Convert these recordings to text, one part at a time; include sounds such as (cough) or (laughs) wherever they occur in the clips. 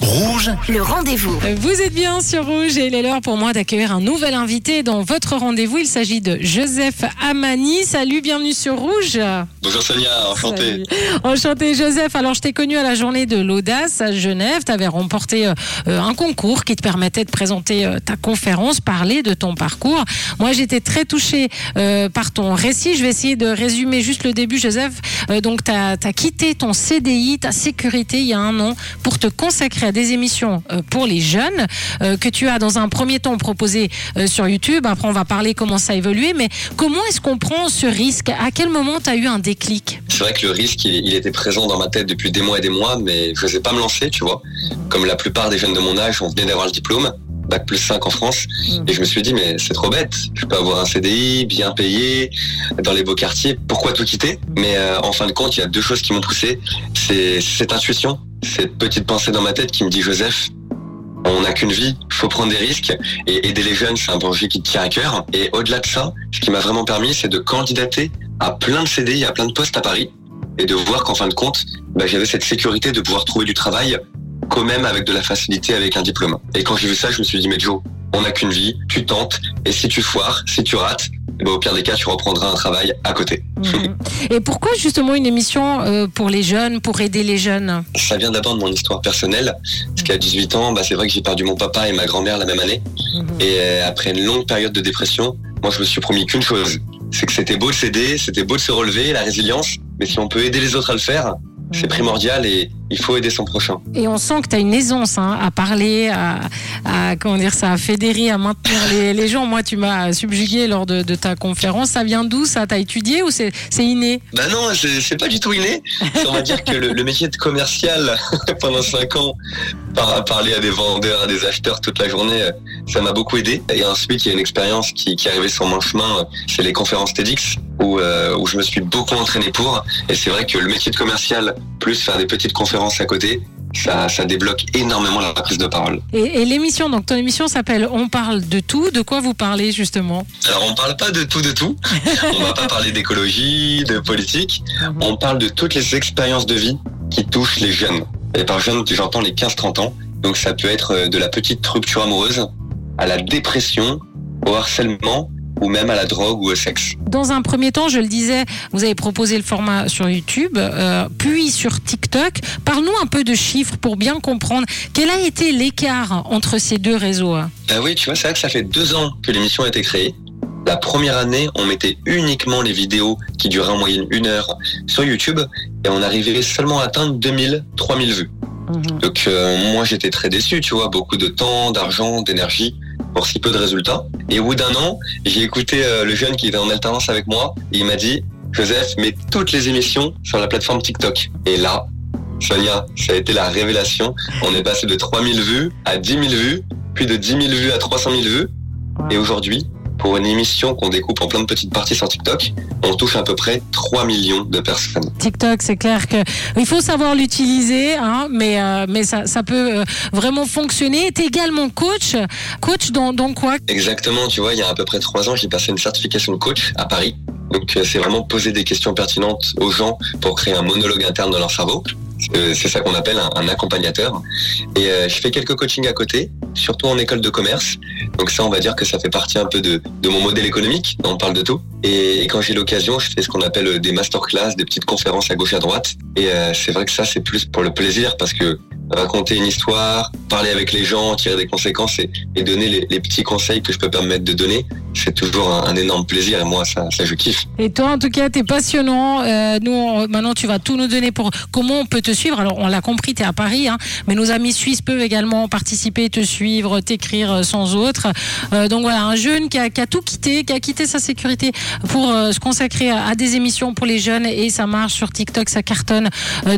Rouge, Le rendez-vous. Vous êtes bien sur Rouge et il est l'heure pour moi d'accueillir un nouvel invité dans votre rendez-vous. Il s'agit de Joseph Amani. Salut, bienvenue sur Rouge. Bonjour Sonia, enchanté. Salut. Enchanté Joseph. Alors je t'ai connu à la journée de l'audace à Genève. Tu avais remporté euh, un concours qui te permettait de présenter euh, ta conférence, parler de ton parcours. Moi j'étais très touchée euh, par ton récit. Je vais essayer de résumer juste le début Joseph. Donc tu as, quitté ton CDI, ta sécurité il y a un an pour te consacrer des émissions euh, pour les jeunes euh, que tu as dans un premier temps proposé euh, sur YouTube. Après on va parler comment ça a évolué. Mais comment est-ce qu'on prend ce risque? À quel moment tu as eu un déclic? C'est vrai que le risque, il, était présent dans ma tête depuis des mois et des mois, mais je n'osais pas me lancer, tu vois. Comme la plupart des jeunes de mon âge, on venait d'avoir le diplôme, bac plus 5 en France, et je me suis dit, mais c'est trop bête. Je peux avoir un CDI, bien payé, dans les beaux quartiers, pourquoi tout quitter? Mais en fin de compte, il y a deux choses qui m'ont poussé. C'est cette intuition, cette petite pensée dans ma tête qui me dit, Joseph, on n'a qu'une vie, faut prendre des risques et aider les jeunes, c'est un projet qui tient à cœur. Et au-delà de ça, ce qui m'a vraiment permis, c'est de candidater à plein de CDI, à plein de postes à Paris et de voir qu'en fin de compte, bah, j'avais cette sécurité de pouvoir trouver du travail quand même avec de la facilité avec un diplôme. Et quand j'ai vu ça, je me suis dit, mais Joe, on n'a qu'une vie, tu tentes, et si tu foires, si tu rates, eh ben, au pire des cas, tu reprendras un travail à côté. Mhm. Et pourquoi justement une émission euh, pour les jeunes, pour aider les jeunes? Ça vient d'abord de mon histoire personnelle, parce qu'à 18 ans, bah, c'est vrai que j'ai perdu mon papa et ma grand-mère la même année. Et euh, après une longue période de dépression, moi je me suis promis qu'une chose, c'est que c'était beau de s'aider, c'était beau de se relever, la résilience, mais si on peut aider les autres à le faire, c'est primordial et il faut aider son prochain. Et on sent que tu as une aisance hein, à parler, à, à, comment dire ça, à fédérer, à maintenir les, les gens. Moi, tu m'as subjugué lors de, de ta conférence. Ça vient d'où ça? T'as étudié ou c'est inné? Bah non, c'est pas du tout inné. On va dire que le, le métier de commercial (laughs) pendant 5 ans, par, à parler à des vendeurs, à des acheteurs toute la journée, ça m'a beaucoup aidé. Et ensuite, il y a une expérience qui, qui est arrivée sur mon chemin, c'est les conférences TEDx, où, euh, où je me suis beaucoup entraîné pour. Et c'est vrai que le métier de commercial, plus faire des petites conférences à côté, ça, ça débloque énormément la prise de parole. Et, et l'émission, donc ton émission s'appelle On parle de tout. De quoi vous parlez justement? Alors on parle pas de tout de tout. On va pas parler d'écologie, de politique. On parle de toutes les expériences de vie qui touchent les jeunes. Et par jeunes, j'entends les 15-30 ans. Donc ça peut être euh, de la petite rupture amoureuse à la dépression, au harcèlement ou même à la drogue ou au sexe. Dans un premier temps, je le disais, vous avez proposé le format sur YouTube, euh, puis sur TikTok. Parle-nous un peu de chiffres pour bien comprendre quel a été l'écart entre ces deux réseaux. hein? Ah oui, tu vois, c'est vrai que ça fait deux ans que l'émission a été créée. La première année, on mettait uniquement les vidéos qui duraient en moyenne une heure sur YouTube et on arrivait seulement à atteindre 2000, 3000 vues. Donc euh, moi j'étais très déçu, tu vois, beaucoup de temps, d'argent, d'énergie pour si peu de résultats. Et au bout d'un an, j'ai écouté euh, le jeune qui était en alternance avec moi et il m'a dit Joseph, mets toutes les émissions sur la plateforme TikTok. Et là, Sonia, ça a été la révélation. On est passé de 3000 vues à 10 000 vues, puis de 10 000 vues à 300 000 vues. Et aujourd'hui, pour une émission qu'on découpe en plein de petites parties sur TikTok, on touche à peu près 3 millions de personnes. TikTok, c'est clair que il faut savoir l'utiliser, hein, mais euh, mais ça, ça peut euh, vraiment fonctionner. Tu es également coach, coach dans, dans quoi? Exactement, tu vois, il y a à peu près trois ans, j'ai passé une certification de coach à Paris. Donc euh, c'est vraiment poser des questions pertinentes aux gens pour créer un monologue interne dans leur cerveau. Euh, C'est ça qu'on appelle un, accompagnateur. Et euh, je fais quelques coachings à côté, surtout en école de commerce. Donc ça, on va dire que ça fait partie un peu de, mon modèle économique. On parle de tout. Et, quand j'ai l'occasion, je fais ce qu'on appelle des masterclass, des petites conférences à gauche à droite. Et euh, c'est vrai que ça, c'est plus pour le plaisir parce que raconter une histoire, parler avec les gens, tirer des conséquences et, donner les petits conseils que je peux permettre de donner, c'est toujours un, un énorme plaisir. Et moi, ça, ça je kiffe. Et toi, en tout cas, t'es passionnant. Euh, nous, on- maintenant, tu vas tout nous donner pour comment on peut te suivre. Alors, on l'a compris, t'es à Paris, hein, mais nos amis suisses peuvent également participer, te suivre, t'écrire euh, sans autre. Euh, donc voilà, un jeune qui a, qui a tout quitté, qui a quitté sa sécurité pour euh, se consacrer à, à des émissions pour les jeunes et ça marche sur TikTok, ça cartonne.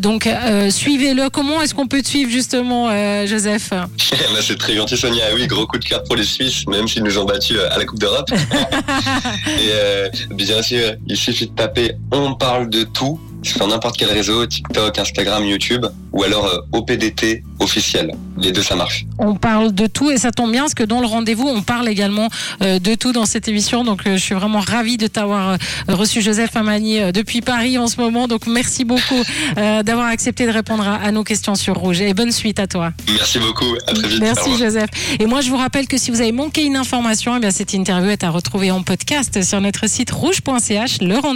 Donc, suivez-le. Comment est-ce qu'on peut te suivre justement, Joseph? Bah, (laughs) c'est très gentil Sonia. Oui, gros coup de cœur pour les Suisses, même s'ils nous ont battus à la Coupe d'Europe. (laughs) Et euh, bien sûr, il suffit de taper On parle de tout sur n'importe quel réseau, TikTok, Instagram, YouTube, ou alors euh, OPDT officiel. Les deux, ça marche. On parle de tout et ça tombe bien parce que dans le rendez-vous, on parle également euh, de tout dans cette émission. Donc, euh, je suis vraiment ravie de t'avoir euh, reçu, Joseph Amani, depuis Paris en ce moment. Donc, merci beaucoup (laughs) d'avoir accepté de répondre à, à nos questions sur Rouge et bonne suite à toi. Merci beaucoup. À très vite. Au Merci. Joseph. Et moi, je vous rappelle que si vous avez manqué une information, eh bien, cette interview est à retrouver en podcast sur notre site rouge.ch. Le